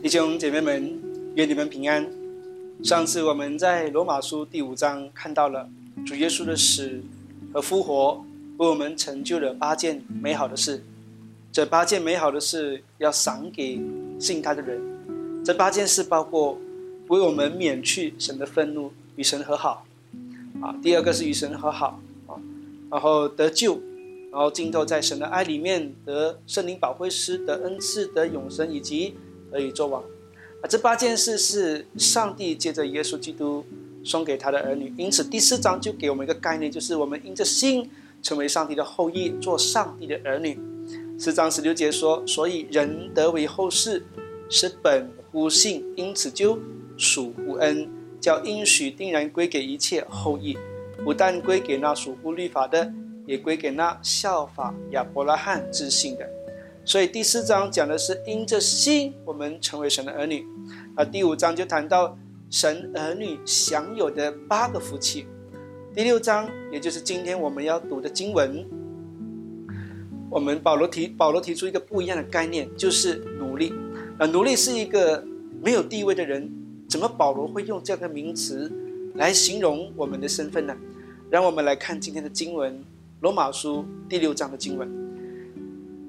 弟兄姐妹们，愿你们平安。上次我们在罗马书第五章看到了主耶稣的死和复活，为我们成就了八件美好的事。这八件美好的事要赏给信他的人。这八件事包括为我们免去神的愤怒，与神和好。啊，第二个是与神和好啊，然后得救，然后浸透在神的爱里面，得圣灵保惠师，得恩赐，得永生，以及得以作王。啊，这八件事是上帝借着耶稣基督送给他的儿女，因此第四章就给我们一个概念，就是我们因着信成为上帝的后裔，做上帝的儿女。四章十六节说：“所以人得为后世，是本乎信，因此就属乎恩，叫应许定然归给一切后裔，不但归给那属乎律法的，也归给那效法亚伯拉罕之信的。”所以第四章讲的是因着信，我们成为神的儿女。那第五章就谈到神儿女享有的八个福气。第六章，也就是今天我们要读的经文，我们保罗提保罗提出一个不一样的概念，就是奴隶。啊，奴隶是一个没有地位的人，怎么保罗会用这样的名词来形容我们的身份呢？让我们来看今天的经文，罗马书第六章的经文。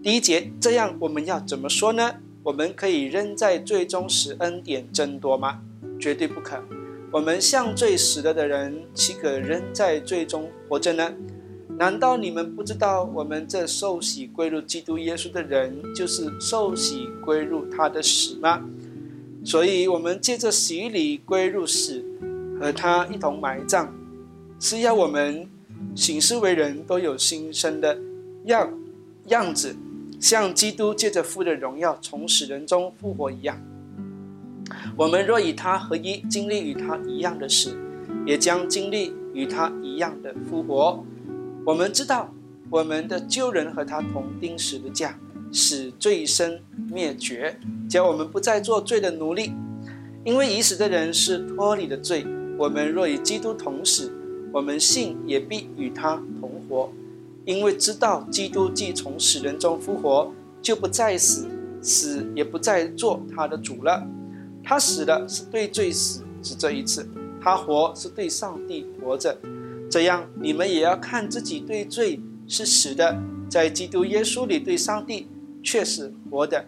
第一节，这样我们要怎么说呢？我们可以扔在最终使恩典增多吗？绝对不可。我们向罪死了的人，岂可扔在最终活着呢？难道你们不知道，我们这受洗归入基督耶稣的人，就是受洗归入他的死吗？所以，我们借着洗礼归入死，和他一同埋葬，是要我们行事为人都有新生的样样子。像基督借着父的荣耀从死人中复活一样，我们若与他合一，经历与他一样的死，也将经历与他一样的复活。我们知道，我们的旧人和他同钉十字架，使罪身灭绝，叫我们不再做罪的奴隶。因为已死的人是脱离的罪。我们若与基督同死，我们信也必与他同活。因为知道基督既从死人中复活，就不再死，死也不再做他的主了。他死了是对罪死，是这一次；他活是对上帝活着。这样，你们也要看自己对罪是死的，在基督耶稣里对上帝却是活的。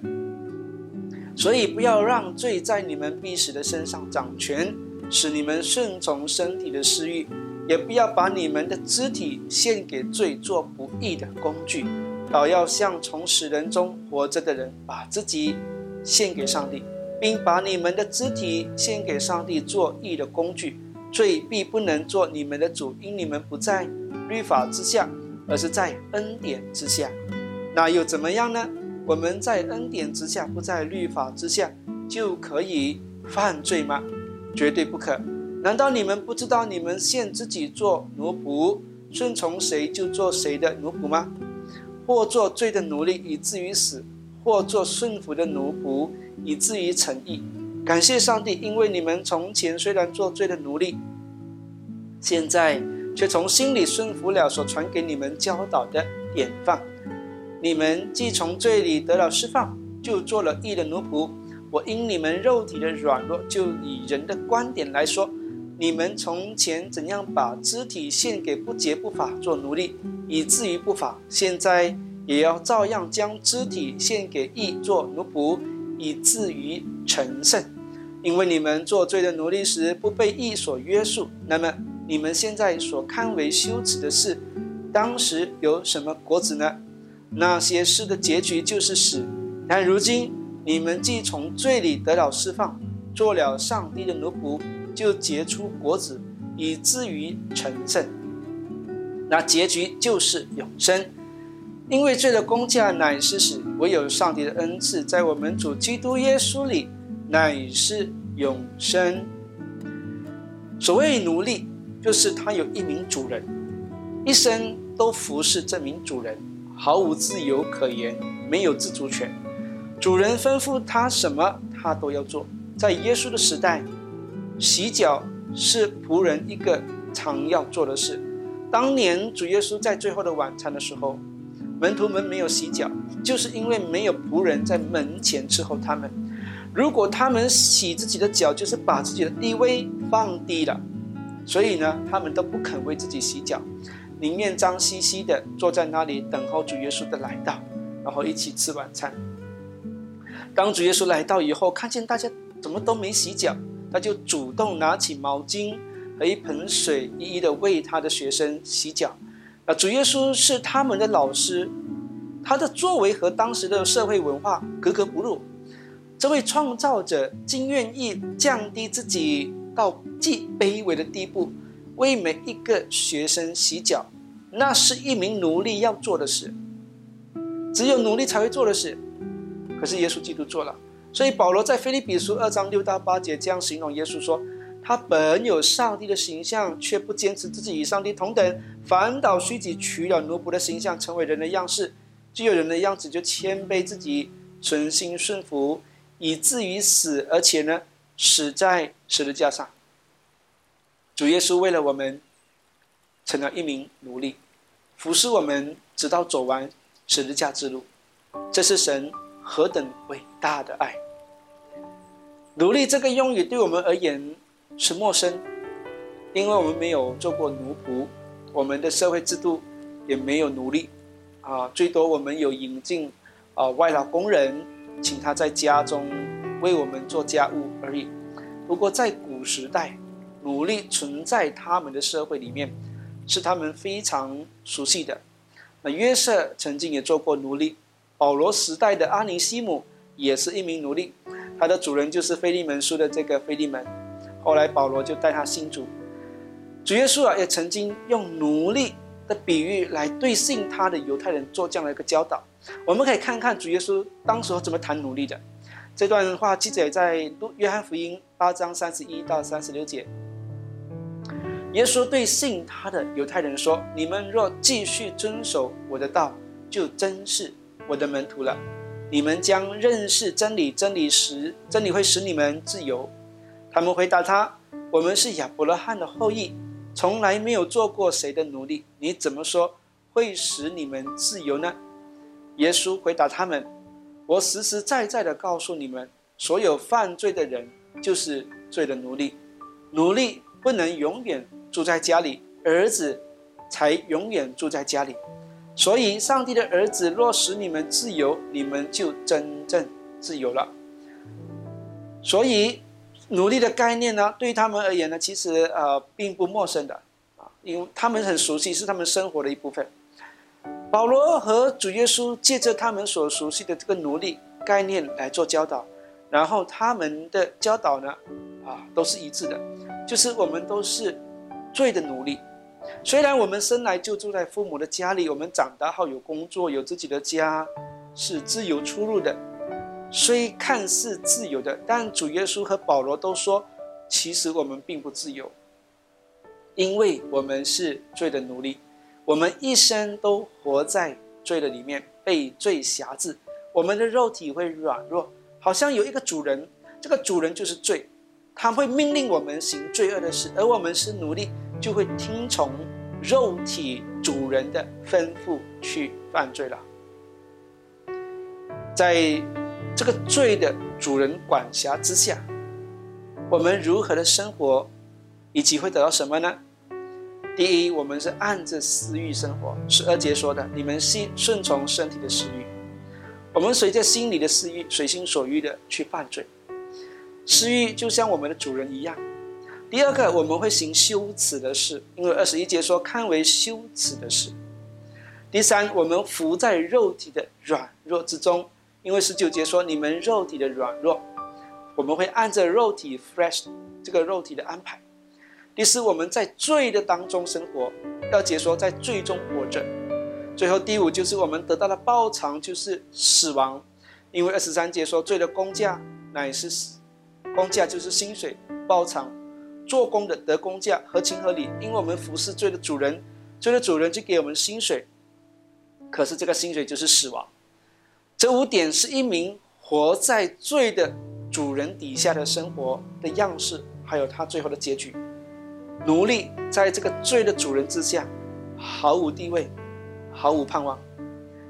所以，不要让罪在你们必死的身上掌权，使你们顺从身体的私欲。也不要把你们的肢体献给罪做不义的工具，倒要像从死人中活着的人，把自己献给上帝，并把你们的肢体献给上帝做义的工具。罪必不能做你们的主，因你们不在律法之下，而是在恩典之下。那又怎么样呢？我们在恩典之下，不在律法之下，就可以犯罪吗？绝对不可。难道你们不知道，你们现自己做奴仆，顺从谁就做谁的奴仆吗？或做罪的奴隶，以至于死；或做顺服的奴仆，以至于成义。感谢上帝，因为你们从前虽然做罪的奴隶，现在却从心里顺服了所传给你们教导的典范。你们既从罪里得了释放，就做了义的奴仆。我因你们肉体的软弱，就以人的观点来说。你们从前怎样把肢体献给不洁不法做奴隶，以至于不法，现在也要照样将肢体献给义做奴仆，以至于成圣。因为你们做罪的奴隶时不被义所约束，那么你们现在所看为羞耻的事，当时有什么果子呢？那些事的结局就是死。但如今你们既从罪里得了释放，做了上帝的奴仆。就结出果子，以至于成圣。那结局就是永生。因为罪的工价乃是死，唯有上帝的恩赐在我们主基督耶稣里乃是永生。所谓奴隶，就是他有一名主人，一生都服侍这名主人，毫无自由可言，没有自主权。主人吩咐他什么，他都要做。在耶稣的时代。洗脚是仆人一个常要做的事。当年主耶稣在最后的晚餐的时候，门徒们没有洗脚，就是因为没有仆人在门前伺候他们。如果他们洗自己的脚，就是把自己的地位放低了。所以呢，他们都不肯为自己洗脚，宁愿脏兮兮的坐在那里等候主耶稣的来到，然后一起吃晚餐。当主耶稣来到以后，看见大家怎么都没洗脚，他就主动拿起毛巾和一盆水，一一的为他的学生洗脚。啊，主耶稣是他们的老师，他的作为和当时的社会文化格格不入。这位创造者竟愿意降低自己。到既卑微的地步，为每一个学生洗脚，那是一名奴隶要做的事，只有奴隶才会做的事。可是耶稣基督做了，所以保罗在腓立比书二章六到八节这样形容耶稣说：“他本有上帝的形象，却不坚持自己与上帝同等，反倒虚己，取了奴仆的形象，成为人的样式。具有人的样子，就谦卑自己，存心顺服，以至于死，而且呢。”死在十字架上，主耶稣为了我们，成了一名奴隶，服侍我们，直到走完十字架之路。这是神何等伟大的爱！奴隶这个用语对我们而言是陌生，因为我们没有做过奴仆，我们的社会制度也没有奴隶，啊，最多我们有引进啊外劳工人，请他在家中。为我们做家务而已。不过在古时代，奴隶存在他们的社会里面，是他们非常熟悉的。那约瑟曾经也做过奴隶，保罗时代的阿尼西姆也是一名奴隶，他的主人就是菲利门书的这个菲利门。后来保罗就带他信主。主耶稣啊，也曾经用奴隶的比喻来对信他的犹太人做这样的一个教导。我们可以看看主耶稣当时怎么谈奴隶的。这段话记载在《路约翰福音》八章三十一到三十六节。耶稣对信他的犹太人说：“你们若继续遵守我的道，就真是我的门徒了。你们将认识真理，真理使真理会使你们自由。”他们回答他：“我们是亚伯拉罕的后裔，从来没有做过谁的奴隶。你怎么说会使你们自由呢？”耶稣回答他们。我实实在在的告诉你们，所有犯罪的人就是罪的奴隶。奴隶不能永远住在家里，儿子才永远住在家里。所以，上帝的儿子若使你们自由，你们就真正自由了。所以，奴隶的概念呢，对他们而言呢，其实呃并不陌生的啊，因为他们很熟悉，是他们生活的一部分。保罗和主耶稣借着他们所熟悉的这个奴隶概念来做教导，然后他们的教导呢，啊，都是一致的，就是我们都是罪的奴隶。虽然我们生来就住在父母的家里，我们长大后有工作，有自己的家，是自由出入的，虽看似自由的，但主耶稣和保罗都说，其实我们并不自由，因为我们是罪的奴隶。我们一生都活在罪的里面，被罪辖制。我们的肉体会软弱，好像有一个主人，这个主人就是罪，他会命令我们行罪恶的事，而我们是奴隶，就会听从肉体主人的吩咐去犯罪了。在这个罪的主人管辖之下，我们如何的生活，以及会得到什么呢？第一，我们是按着私欲生活。十二节说的，你们心顺从身体的私欲，我们随着心里的私欲，随心所欲的去犯罪。私欲就像我们的主人一样。第二个，我们会行羞耻的事，因为二十一节说看为羞耻的事。第三，我们伏在肉体的软弱之中，因为十九节说你们肉体的软弱，我们会按着肉体 fresh 这个肉体的安排。第四，我们在罪的当中生活，要解说在罪中活着。最后第五就是我们得到的报偿就是死亡，因为二十三节说罪的工价乃是死，工价就是薪水报偿，做工的得工价合情合理，因为我们服侍罪的主人，罪的主人就给我们薪水，可是这个薪水就是死亡。这五点是一名活在罪的主人底下的生活的样式，还有他最后的结局。奴隶在这个罪的主人之下，毫无地位，毫无盼望。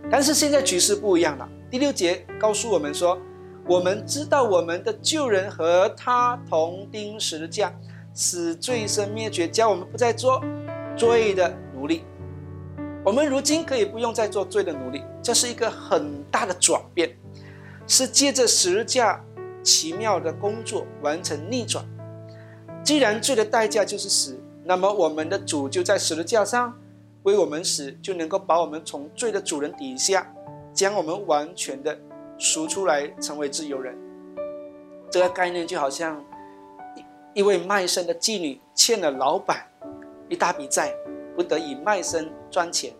但是现在局势不一样了。第六节告诉我们说：“我们知道我们的旧人和他同钉十字架，使罪身灭绝，叫我们不再做罪的奴隶。我们如今可以不用再做罪的奴隶，这是一个很大的转变，是借着十字架奇妙的工作完成逆转。既然罪的代价就是死，那么我们的主就在十字架上为我们死，就能够把我们从罪的主人底下，将我们完全的赎出来，成为自由人。这个概念就好像一位卖身的妓女欠了老板一大笔债，不得已卖身赚钱，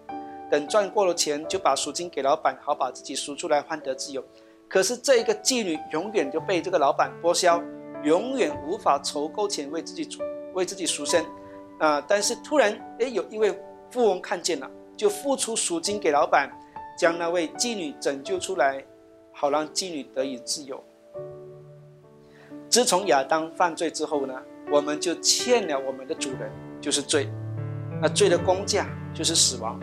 等赚过了钱，就把赎金给老板，好把自己赎出来换得自由。可是这一个妓女永远就被这个老板剥削。永远无法筹够钱为自己赎为自己赎身，啊！但是突然，哎，有一位富翁看见了，就付出赎金给老板，将那位妓女拯救出来，好让妓女得以自由。自从亚当犯罪之后呢，我们就欠了我们的主人，就是罪。那罪的工价就是死亡，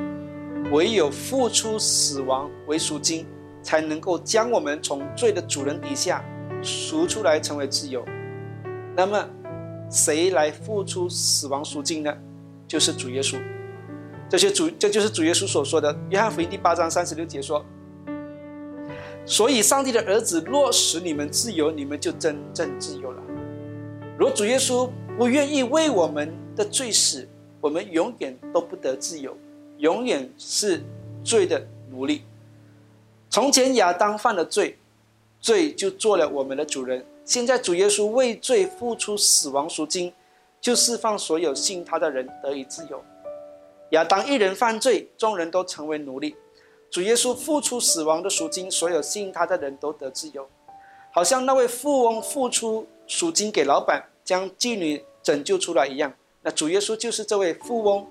唯有付出死亡为赎金，才能够将我们从罪的主人底下。赎出来成为自由，那么谁来付出死亡赎金呢？就是主耶稣。这些主，这就是主耶稣所说的。约翰福音第八章三十六节说：“所以，上帝的儿子若使你们自由，你们就真正自由了。如主耶稣不愿意为我们的罪死，我们永远都不得自由，永远是罪的奴隶。从前亚当犯了罪。”罪就做了我们的主人。现在主耶稣为罪付出死亡赎金，就释放所有信他的人得以自由。亚当一人犯罪，众人都成为奴隶。主耶稣付出死亡的赎金，所有信他的人都得自由。好像那位富翁付出赎金给老板，将妓女拯救出来一样。那主耶稣就是这位富翁，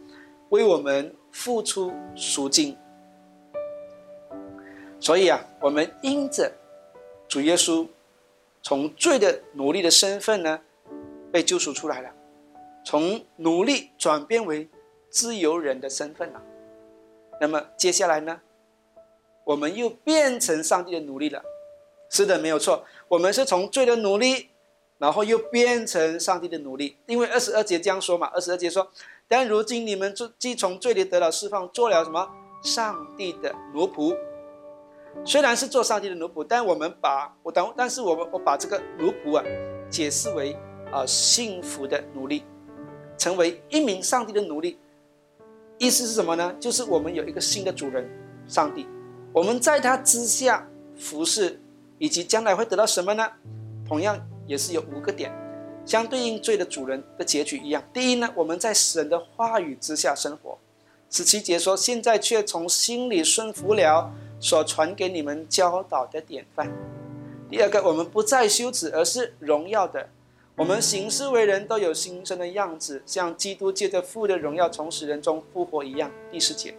为我们付出赎金。所以啊，我们因着。主耶稣从罪的奴隶的身份呢，被救赎出来了，从奴隶转变为自由人的身份了。那么接下来呢，我们又变成上帝的奴隶了。是的，没有错，我们是从罪的奴隶，然后又变成上帝的奴隶。因为二十二节这样说嘛，二十二节说：“但如今你们既从罪里得了释放，做了什么？上帝的奴仆。”虽然是做上帝的奴仆，但我们把我当，但是我们我把这个奴仆啊，解释为啊幸福的奴隶，成为一名上帝的奴隶。意思是什么呢？就是我们有一个新的主人，上帝，我们在他之下服侍，以及将来会得到什么呢？同样也是有五个点，相对应罪的主人的结局一样。第一呢，我们在神的话语之下生活。十七节说，现在却从心里顺服了。所传给你们教导的典范。第二个，我们不再羞耻，而是荣耀的。我们行事为人，都有新生的样子，像基督借着父的荣耀从死人中复活一样。第四节。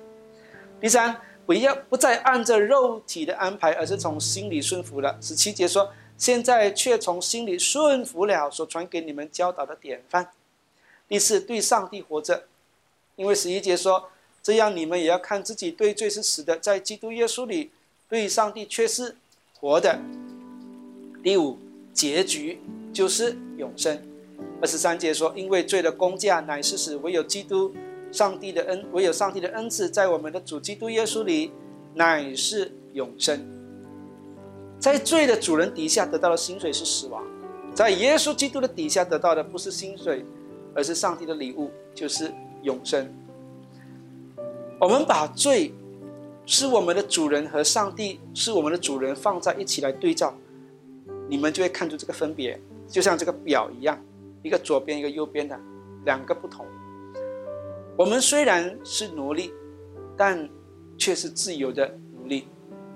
第三，不要不再按着肉体的安排，而是从心里顺服了。十七节说，现在却从心里顺服了所传给你们教导的典范。第四，对上帝活着，因为十一节说。这样你们也要看自己对罪是死的，在基督耶稣里对上帝却是活的。第五结局就是永生。二十三节说：“因为罪的工价乃是死，唯有基督上帝的恩，唯有上帝的恩赐，在我们的主基督耶稣里乃是永生。”在罪的主人底下得到的薪水是死亡，在耶稣基督的底下得到的不是薪水，而是上帝的礼物，就是永生。我们把罪是我们的主人和上帝是我们的主人放在一起来对照，你们就会看出这个分别，就像这个表一样，一个左边一个右边的两个不同。我们虽然是奴隶，但却是自由的奴隶，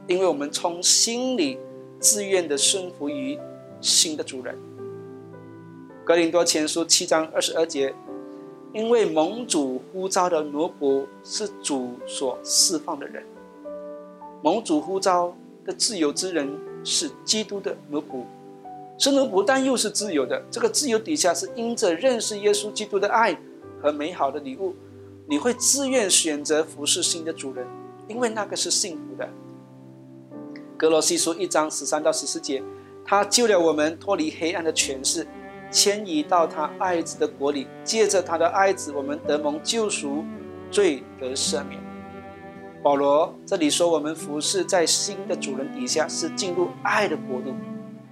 因为我们从心里自愿的顺服于新的主人。格林多前书七章二十二节。因为盟主呼召的奴仆是主所释放的人，盟主呼召的自由之人是基督的奴仆，是奴仆但又是自由的。这个自由底下是因着认识耶稣基督的爱和美好的礼物，你会自愿选择服侍新的主人，因为那个是幸福的。格罗西书一章十三到十四节，他救了我们脱离黑暗的权势，迁移到他爱子的国里。借着他的爱子，我们得蒙救赎，罪得赦免。保罗这里说，我们服侍在新的主人底下，是进入爱的国度，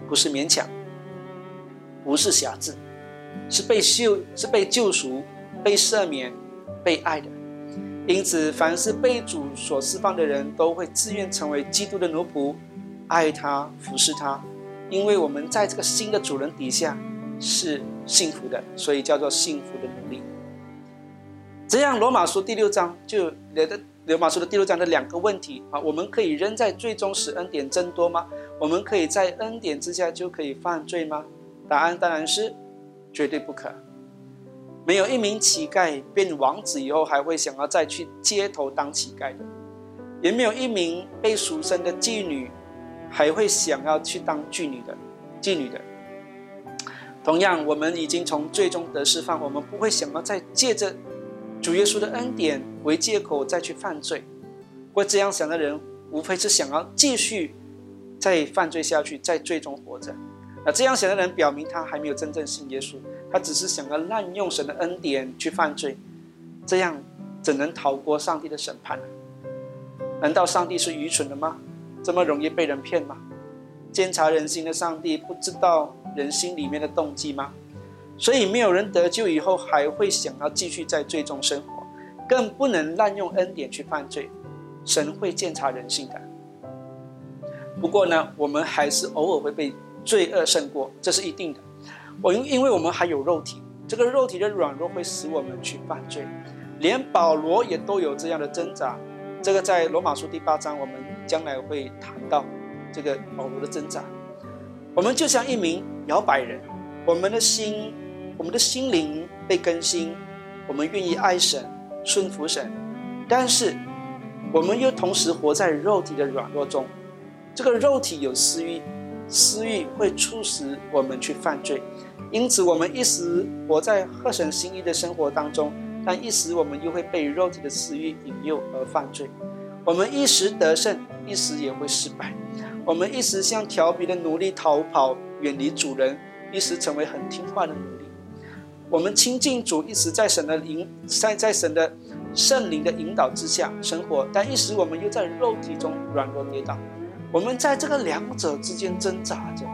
不是勉强，不是辖制，是被救，是被救赎、被赦免、被爱的。因此，凡是被主所释放的人，都会自愿成为基督的奴仆，爱他、服侍他。因为我们在这个新的主人底下是幸福的，所以叫做幸福的奴隶。这样，罗马书第六章就来的罗马书的第六章的两个问题啊，我们可以仍在最终使恩典增多吗？我们可以在恩典之下就可以犯罪吗？答案当然是绝对不可。没有一名乞丐变王子以后还会想要再去街头当乞丐的，也没有一名被赎身的妓女还会想要去当妓女的。妓女的，同样，我们已经从最终得释放，我们不会想要再借着主耶稣的恩典为借口再去犯罪。会这样想的人，无非是想要继续再犯罪下去，在最终活着。那这样想的人，表明他还没有真正信耶稣。他只是想要滥用神的恩典去犯罪，这样怎能逃过上帝的审判呢？难道上帝是愚蠢的吗？这么容易被人骗吗？监察人心的上帝不知道人心里面的动机吗？所以没有人得救以后还会想要继续在罪中生活，更不能滥用恩典去犯罪。神会监察人性的。不过呢，我们还是偶尔会被罪恶胜过，这是一定的。我因因为我们还有肉体，这个肉体的软弱会使我们去犯罪，连保罗也都有这样的挣扎。这个在罗马书第八章，我们将来会谈到这个保罗的挣扎。我们就像一名摇摆人，我们的心，我们的心灵被更新，我们愿意爱神、顺服神，但是我们又同时活在肉体的软弱中。这个肉体有私欲，私欲会促使我们去犯罪。因此，我们一时活在合神心意的生活当中，但一时我们又会被肉体的私欲引诱而犯罪。我们一时得胜，一时也会失败。我们一时像调皮的奴隶逃跑，远离主人；一时成为很听话的奴隶。我们亲近主，一时在神的引在在神的圣灵的引导之下生活，但一时我们又在肉体中软弱跌倒。我们在这个两者之间挣扎着。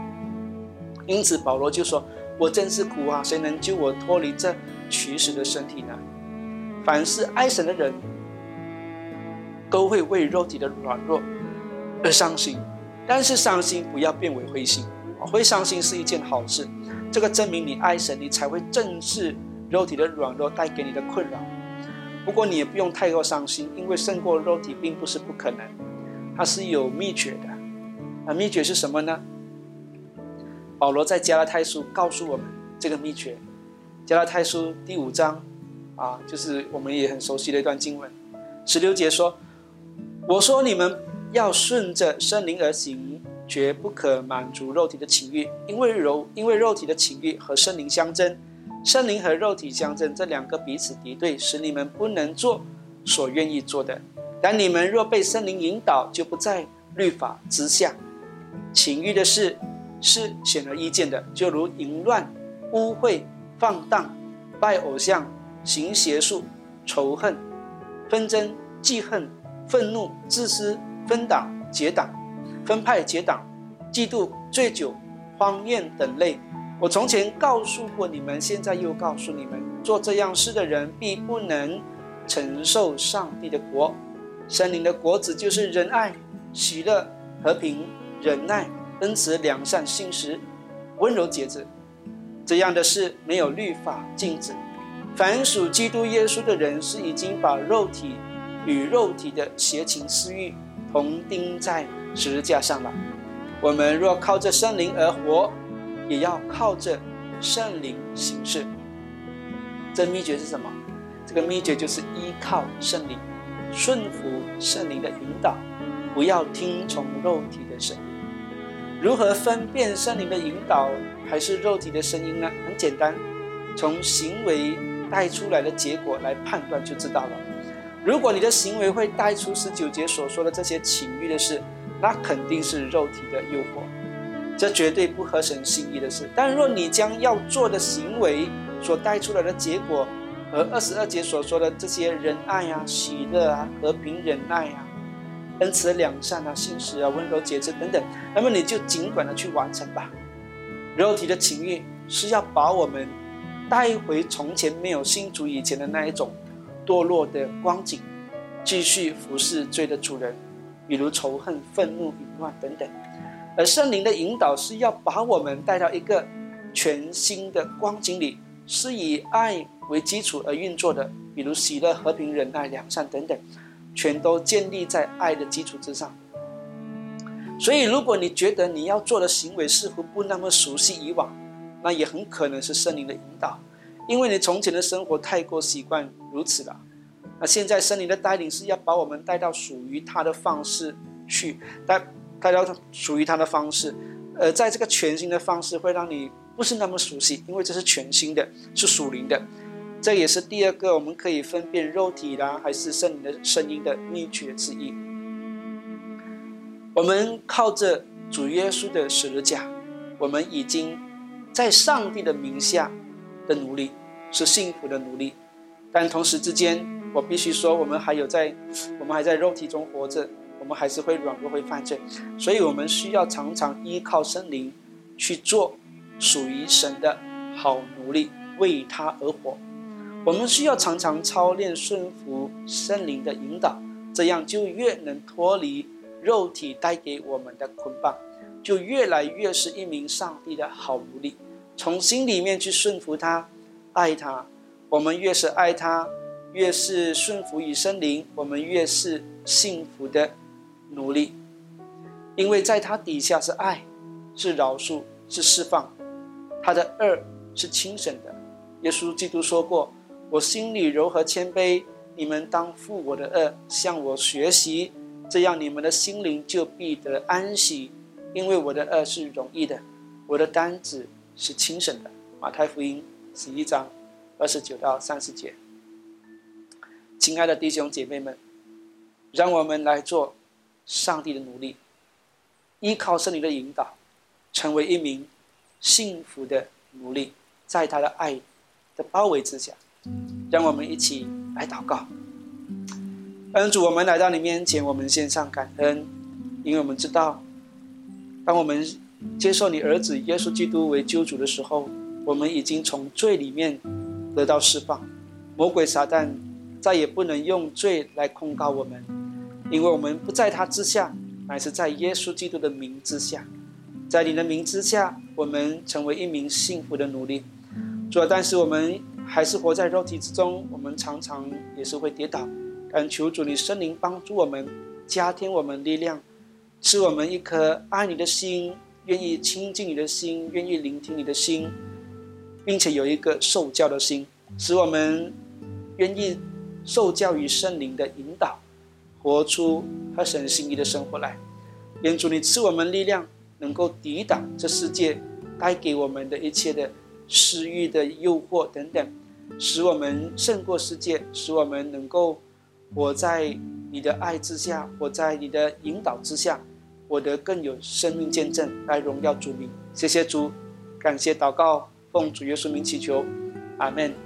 因此，保罗就说。我真是苦啊！谁能救我脱离这取死的身体呢？凡是爱神的人，都会为肉体的软弱而伤心。但是伤心不要变为灰心，会伤心是一件好事。这个证明你爱神，你才会正视肉体的软弱带给你的困扰。不过你也不用太过伤心，因为胜过肉体并不是不可能，它是有秘诀的。那秘诀是什么呢？保罗在加拉太书告诉我们这个秘诀。加拉太书第五章，啊，就是我们也很熟悉的一段经文。十六节说：“我说你们要顺着圣灵而行，绝不可满足肉体的情欲，因为肉因为肉体的情欲和圣灵相争，圣灵和肉体相争，这两个彼此敌对，使你们不能做所愿意做的。但你们若被圣灵引导，就不在律法之下。情欲的事。”是显而易见的，就如淫乱、污秽、放荡、拜偶像、行邪术、仇恨、纷争、记恨、愤怒、自私、分党结党、分派结党、嫉妒、醉酒、荒宴等类。我从前告诉过你们，现在又告诉你们：做这样事的人，必不能承受上帝的国。圣灵的果子就是仁爱、喜乐、和平、忍耐。恩慈、良善、信实、温柔、节制，这样的事没有律法禁止。凡属基督耶稣的人，是已经把肉体与肉体的邪情私欲同钉在十字架上了。我们若靠着圣灵而活，也要靠着圣灵行事。这秘诀是什么？这个秘诀就是依靠圣灵，顺服圣灵的引导，不要听从肉体的声音。如何分辨圣灵的引导还是肉体的声音呢？很简单，从行为带出来的结果来判断就知道了。如果你的行为会带出十九节所说的这些情欲的事，那肯定是肉体的诱惑。这绝对不合神心意的事。但若你将要做的行为所带出来的结果，和二十二节所说的这些仁爱啊、喜乐啊、和平忍耐啊、恩慈良善啊、信实啊、温柔节制等等，那么你就尽管的去完成吧。肉体的情欲是要把我们带回从前没有信主以前的那一种堕落的光景，继续服侍罪的主人，比如仇恨、愤怒、淫乱等等。而圣灵的引导是要把我们带到一个全新的光景里，是以爱。为基础而运作的，比如喜乐、和平、忍耐、良善等等，全都建立在爱的基础之上。所以，如果你觉得你要做的行为似乎不那么熟悉以往，那也很可能是圣灵的引导，因为你从前的生活太过习惯如此了。那现在圣灵的带领是要把我们带到属于他的方式去，带带到属于他的方式。呃，在这个全新的方式会让你不是那么熟悉，因为这是全新的，是属灵的。这也是第二个我们可以分辨肉体啦还是圣灵的声音的秘诀之一。我们靠着主耶稣的十字架，我们已经在上帝的名下的奴隶，是幸福的奴隶。但同时之间，我必须说，我们还有在，我们还在肉体中活着，我们还是会软弱，会犯罪。所以，我们需要常常依靠圣灵去做属于神的好奴隶，为他而活。我们需要常常操练顺服圣灵的引导，这样就越能脱离肉体带给我们的捆绑，就越来越是一名上帝的好奴隶。从心里面去顺服他，爱他。我们越是爱他，越是顺服于圣灵，我们越是幸福的奴隶。因为在他底下是爱，是饶恕，是释放。他的恶是轻省的。耶稣基督说过。我心里柔和谦卑，你们当负我的恶，向我学习，这样你们的心灵就必得安息。因为我的恶是容易的，我的担子是轻省的。马太福音十一章二十九到三十节。亲爱的弟兄姐妹们，让我们来做上帝的奴隶，依靠圣灵的引导，成为一名幸福的奴隶，在他的爱的包围之下。让我们一起来祷告。恩主，我们来到你面前，我们献上感恩，因为我们知道，当我们接受你儿子耶稣基督为救主的时候，我们已经从罪里面得到释放，魔鬼撒旦再也不能用罪来控告我们，因为我们不在他之下，乃是在耶稣基督的名之下，在你的名之下，我们成为一名幸福的奴隶。主，但是我们。还是活在肉体之中，我们常常也是会跌倒。但求主你圣灵帮助我们，加添我们力量，赐我们一颗爱你的心，愿意亲近你的心，愿意聆听你的心，并且有一个受教的心，使我们愿意受教于圣灵的引导，活出合神心意的生活来。愿主你赐我们力量，能够抵挡这世界带给我们的一切的。私欲的诱惑等等，使我们胜过世界，使我们能够活在你的爱之下，活在你的引导之下，活得更有生命见证，来荣耀主名。谢谢主，感谢祷告，奉主耶稣名祈求，阿门。